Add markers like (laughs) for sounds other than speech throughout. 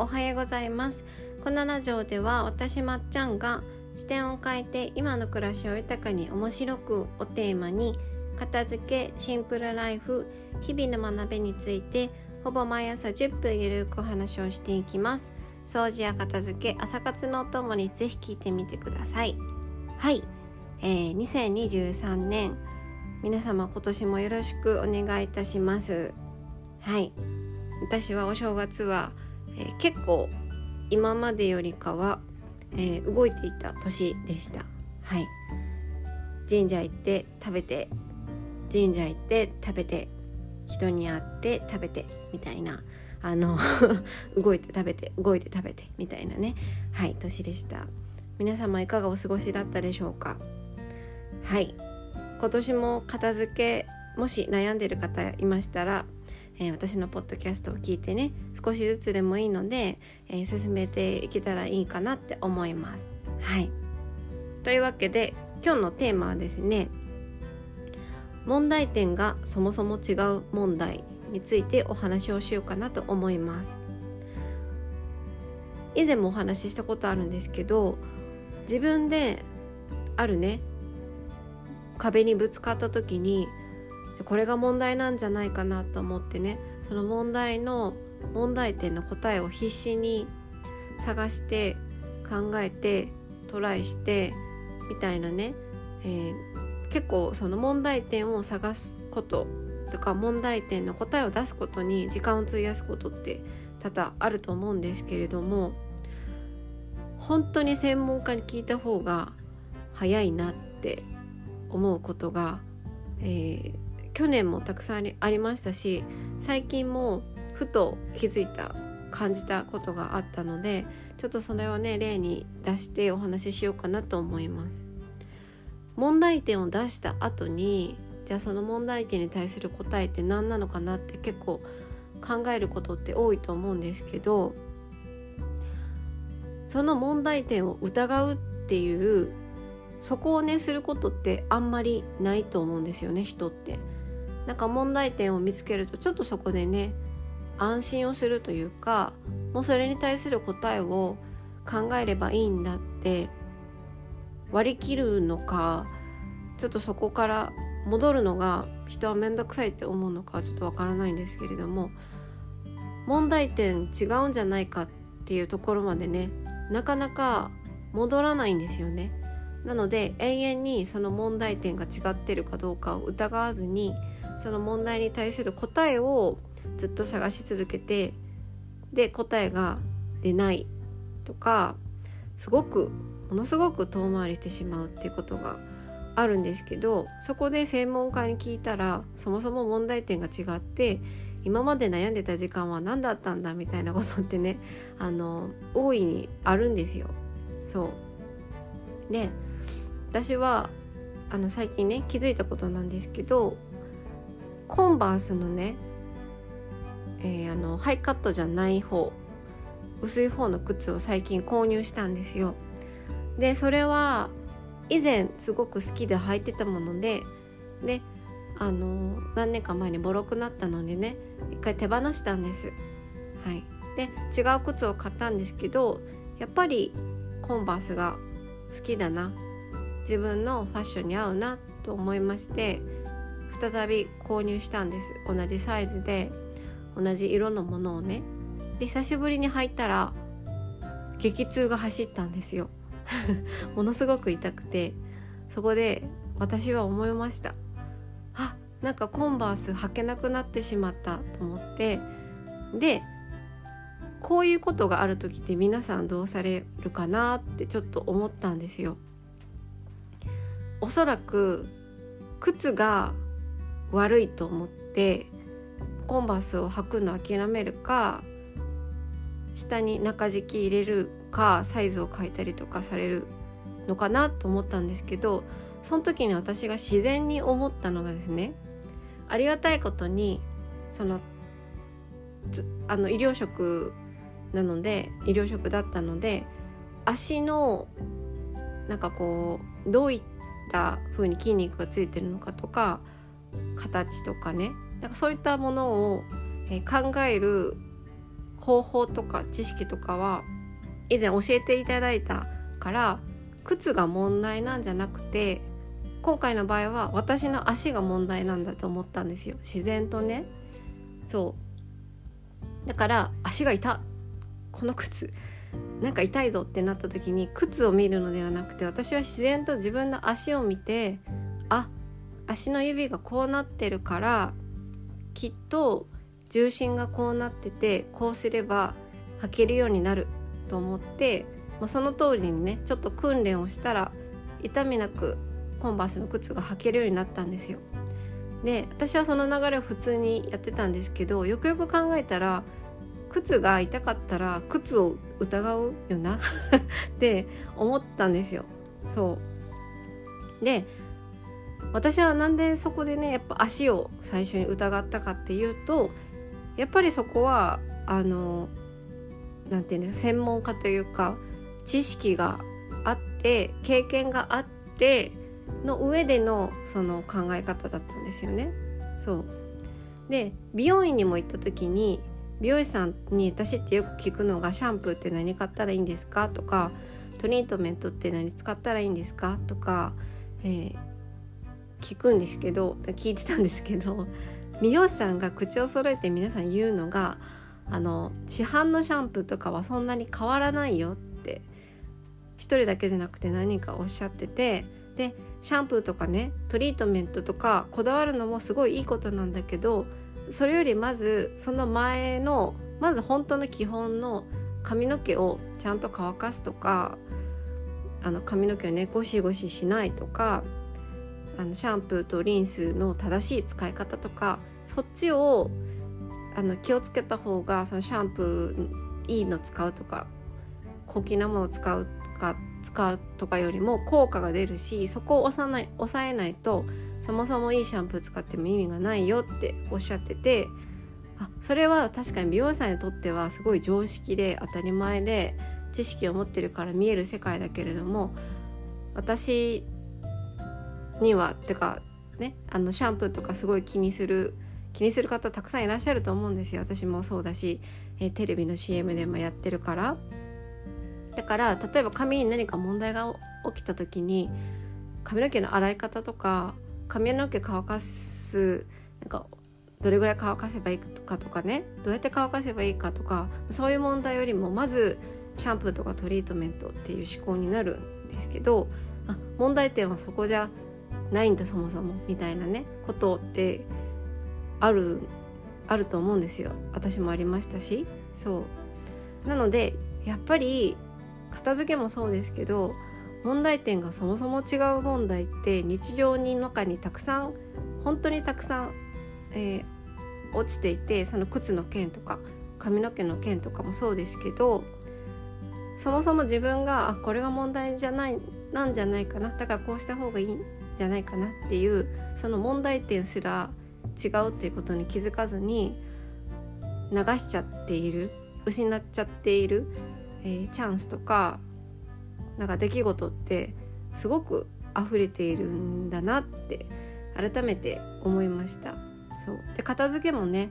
おはようございます。このラジオでは私まっちゃんが視点を変えて今の暮らしを豊かに面白くをテーマに片付けシンプルライフ日々の学びについてほぼ毎朝10分ゆるくお話をしていきます。掃除や片付け朝活のお供にぜひ聞いてみてください。はい、えー、2023年皆様今年もよろしくお願いいたします。はい。私はお正月は、えー、結構今までよりかは、えー、動いていた年でした。はい。神社行って食べて神社行って食べて人に会って食べてみたいな。あの (laughs) 動いて食べて動いて食べてみたいなね。はい年でした。皆様いかがお過ごしだったでしょうか。はい。今年も片付けもし悩んでる方いましたら、えー、私のポッドキャストを聞いてね少しずつでもいいので、えー、進めていけたらいいかなって思います。はいというわけで今日のテーマはですね問題点がそもそも違う問題についてお話をしようかなと思います。以前もお話ししたことあるんですけど自分であるね壁にぶつかった時にでこれが問題なんじゃないかなと思ってね。その問題の問題点の答えを必死に探して考えてトライしてみたいなね、えー、結構その問題点を探すこととか問題点の答えを出すことに時間を費やすことって多々あると思うんですけれども本当に専門家に聞いた方が早いなって思うことが、えー、去年もたくさんありましたし最近もふと気づいた感じたことがあったのでちょっとそれをね例に出してお話ししようかなと思います。問題点を出した後にじゃあその問題点に対する答えって何なのかなって結構考えることって多いと思うんですけどその問題点を疑うっていうそこをねすることってあんまりないと思うんですよね人って。なんか問題点を見つけるとちょっとそこでね安心をするというかもうそれに対する答えを考えればいいんだって割り切るのかちょっとそこから戻るのが人は面倒くさいって思うのかちょっとわからないんですけれども問題点違うんじゃないかっていうところまでねなかなか戻らないんですよね。なので永遠にその問題点が違ってるかどうかを疑わずにその問題に対する答えをずっと探し続けてで答えが出ないとかすごくものすごく遠回りしてしまうっていうことがあるんですけどそこで専門家に聞いたらそもそも問題点が違って今まで悩んでた時間は何だったんだみたいなことってね (laughs) あの大いにあるんですよ。そうで私はあの最近ね気づいたことなんですけどコンバースのね、えー、あのハイカットじゃない方薄い方の靴を最近購入したんですよ。でそれは以前すごく好きで履いてたものでであの何年か前にボロくなったのでね一回手放したんです。はい、で違う靴を買ったんですけどやっぱりコンバースが好きだな自分のファッションに合うなと思いまして再び購入したんです。同じサイズで同じ色のものをね。で久しぶりに履いたら激痛が走ったんですよ。(laughs) ものすごく痛くて。そこで私は思いました。あなんかコンバース履けなくなってしまった。と思って。でこういうことがある時って皆さんどうされるかなってちょっと思ったんですよ。おそらく靴が悪いと思ってコンバースを履くの諦めるか下に中敷き入れるかサイズを変えたりとかされるのかなと思ったんですけどその時に私が自然に思ったのがですねありがたいことにそのあの医療職なので医療職だったので足のなんかこうどういった風に筋肉がついてるのかとか形とかね。なんかそういったものを、考える方法とか知識とかは以前教えていただいたから靴が問題なんじゃなくて今回の場合は私の足が問題なんだと思ったんですよ。自然とね。そう。だから足が痛この靴。なんか痛いぞってなった時に靴を見るのではなくて私は自然と自分の足を見てあ足の指がこうなってるからきっと重心がこうなっててこうすれば履けるようになると思ってまあ、その通りにねちょっと訓練をしたら痛みなくコンバースの靴が履けるようになったんですよ。で私はその流れを普通にやってたんですけどよくよく考えたら靴が痛かったら靴を疑うよな (laughs) って思ったんですよ。そうで私はなんでそこでねやっぱ足を最初に疑ったかっていうとやっぱりそこはあのなんていうの専門家というか知識があって経験があっての上でのその考え方だったんですよね。そうで美容院にも行った時に美容師さんに私ってよく聞くのが「シャンプーって何買ったらいいんですか?」とか「トリートメントって何使ったらいいんですか?」とか、えー、聞くんですけど聞いてたんですけど (laughs) 美容師さんが口を揃えて皆さん言うのがあの市販のシャンプーとかはそんなに変わらないよって1人だけじゃなくて何人かおっしゃっててでシャンプーとかねトリートメントとかこだわるのもすごいいいことなんだけどそれよりまずその前のまず本当の基本の髪の毛をちゃんと乾かすとかあの髪の毛をねゴシゴシしないとかあのシャンプーとリンスの正しい使い方とかそっちをあの気をつけた方がそのシャンプーいいの使うとか高級なものを使うか使うとかよりも効果が出るしそこを抑えない抑えないとそもそもいいシャンプー使っても意味がないよっておっしゃっててあそれは確かに美容師さんにとってはすごい常識で当たり前で知識を持ってるから見える世界だけれども私にはてかねあのシャンプーとかすごい気にする気にする方たくさんいらっしゃると思うんですよ。私もそうだし、えテレビの CM でもやってるから。だから例えば髪に何か問題が起きた時に髪の毛の洗い方とか髪の毛乾かすなんかどれぐらい乾かせばいいかとかねどうやって乾かせばいいかとかそういう問題よりもまずシャンプーとかトリートメントっていう思考になるんですけどあ問題点はそこじゃないんだそもそもみたいなねことってあるあると思うんですよ。私もありましたし。そう。なのでやっぱり片付けもそうですけど問題点がそもそも違う問題って日常に中にたくさん本当にたくさん、えー、落ちていてその靴の件とか髪の毛の件とかもそうですけどそもそも自分があこれが問題じゃないなんじゃないかな。だからこうした方がいいじゃないかなっていうその問題点すら違うっていうことに気づかずに流しちゃっている失っちゃっているえー、チャンスとかなんか出来事ってすごく溢れているんだなって改めて思いました。そう。で片付けもね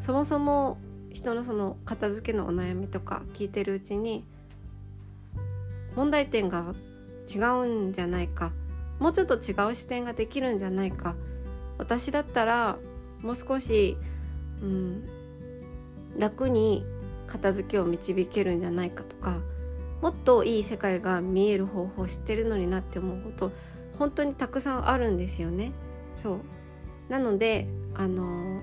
そもそも人のその片付けのお悩みとか聞いてるうちに問題点が違うんじゃないか。もうちょっと違う視点ができるんじゃないか私だったらもう少し、うん、楽に片付けを導けるんじゃないかとかもっといい世界が見える方法を知ってるのになって思うこと本当にたくさんあるんですよね。そうなのであの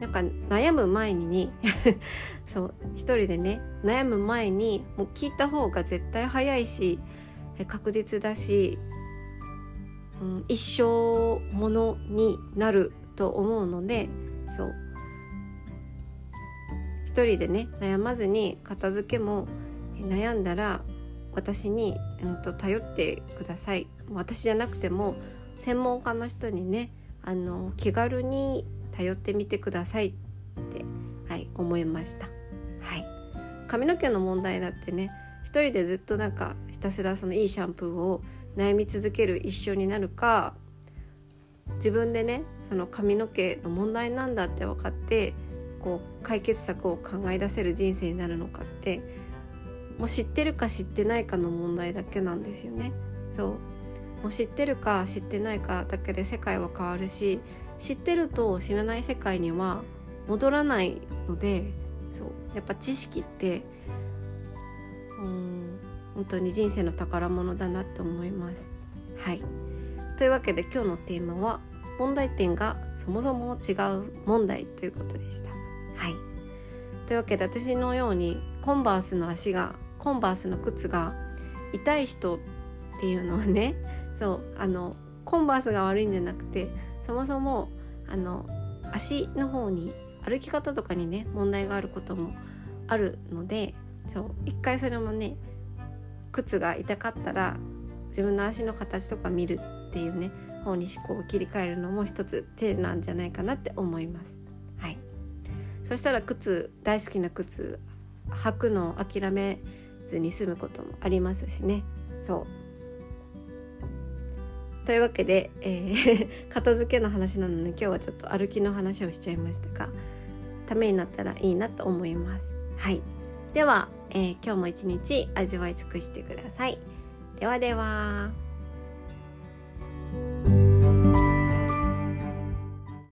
なんか悩む前に (laughs) そう一人でね悩む前にもう聞いた方が絶対早いし確実だし、うん、一生ものになると思うのでそう。一人でね悩まずに片付けも悩んだら私に、うん、と頼ってください。私じゃなくても専門家の人にねあの気軽に頼ってみてくださいって、はい、思いました、はい、髪の毛の問題だってね一人でずっとなんかひたすらそのいいシャンプーを悩み続ける一緒になるか自分でねその髪の毛の問題なんだって分かってこう解決策を考え出せる人生になるのかってもう知ってるか知ってないかの問題だけなんですよね。そうもう知ってるか知ってないかだけで世界は変わるし知ってると知らない世界には戻らないのでそうやっぱ知識って本当に人生の宝物だなと思います。はいというわけで今日のテーマは問題点がそもそも違う問題ということでした。はいというわけで私のようにコンバースの足がコンバースの靴が痛い人っていうのはね (laughs) そうあのコンバースが悪いんじゃなくてそもそもあの足の方に歩き方とかにね問題があることもあるのでそう一回それもね靴が痛かったら自分の足の形とか見るっていうね方に思考を切り替えるのも一つ手なんじゃないかなって思います。はい、そしたら靴大好きな靴履くのを諦めずに済むこともありますしね。そうというわけで、えー、(laughs) 片付けの話なので今日はちょっと歩きの話をしちゃいましたがためになったらいいなと思います。はいでは、えー、今日も一日味わい尽くしてください。ではでは。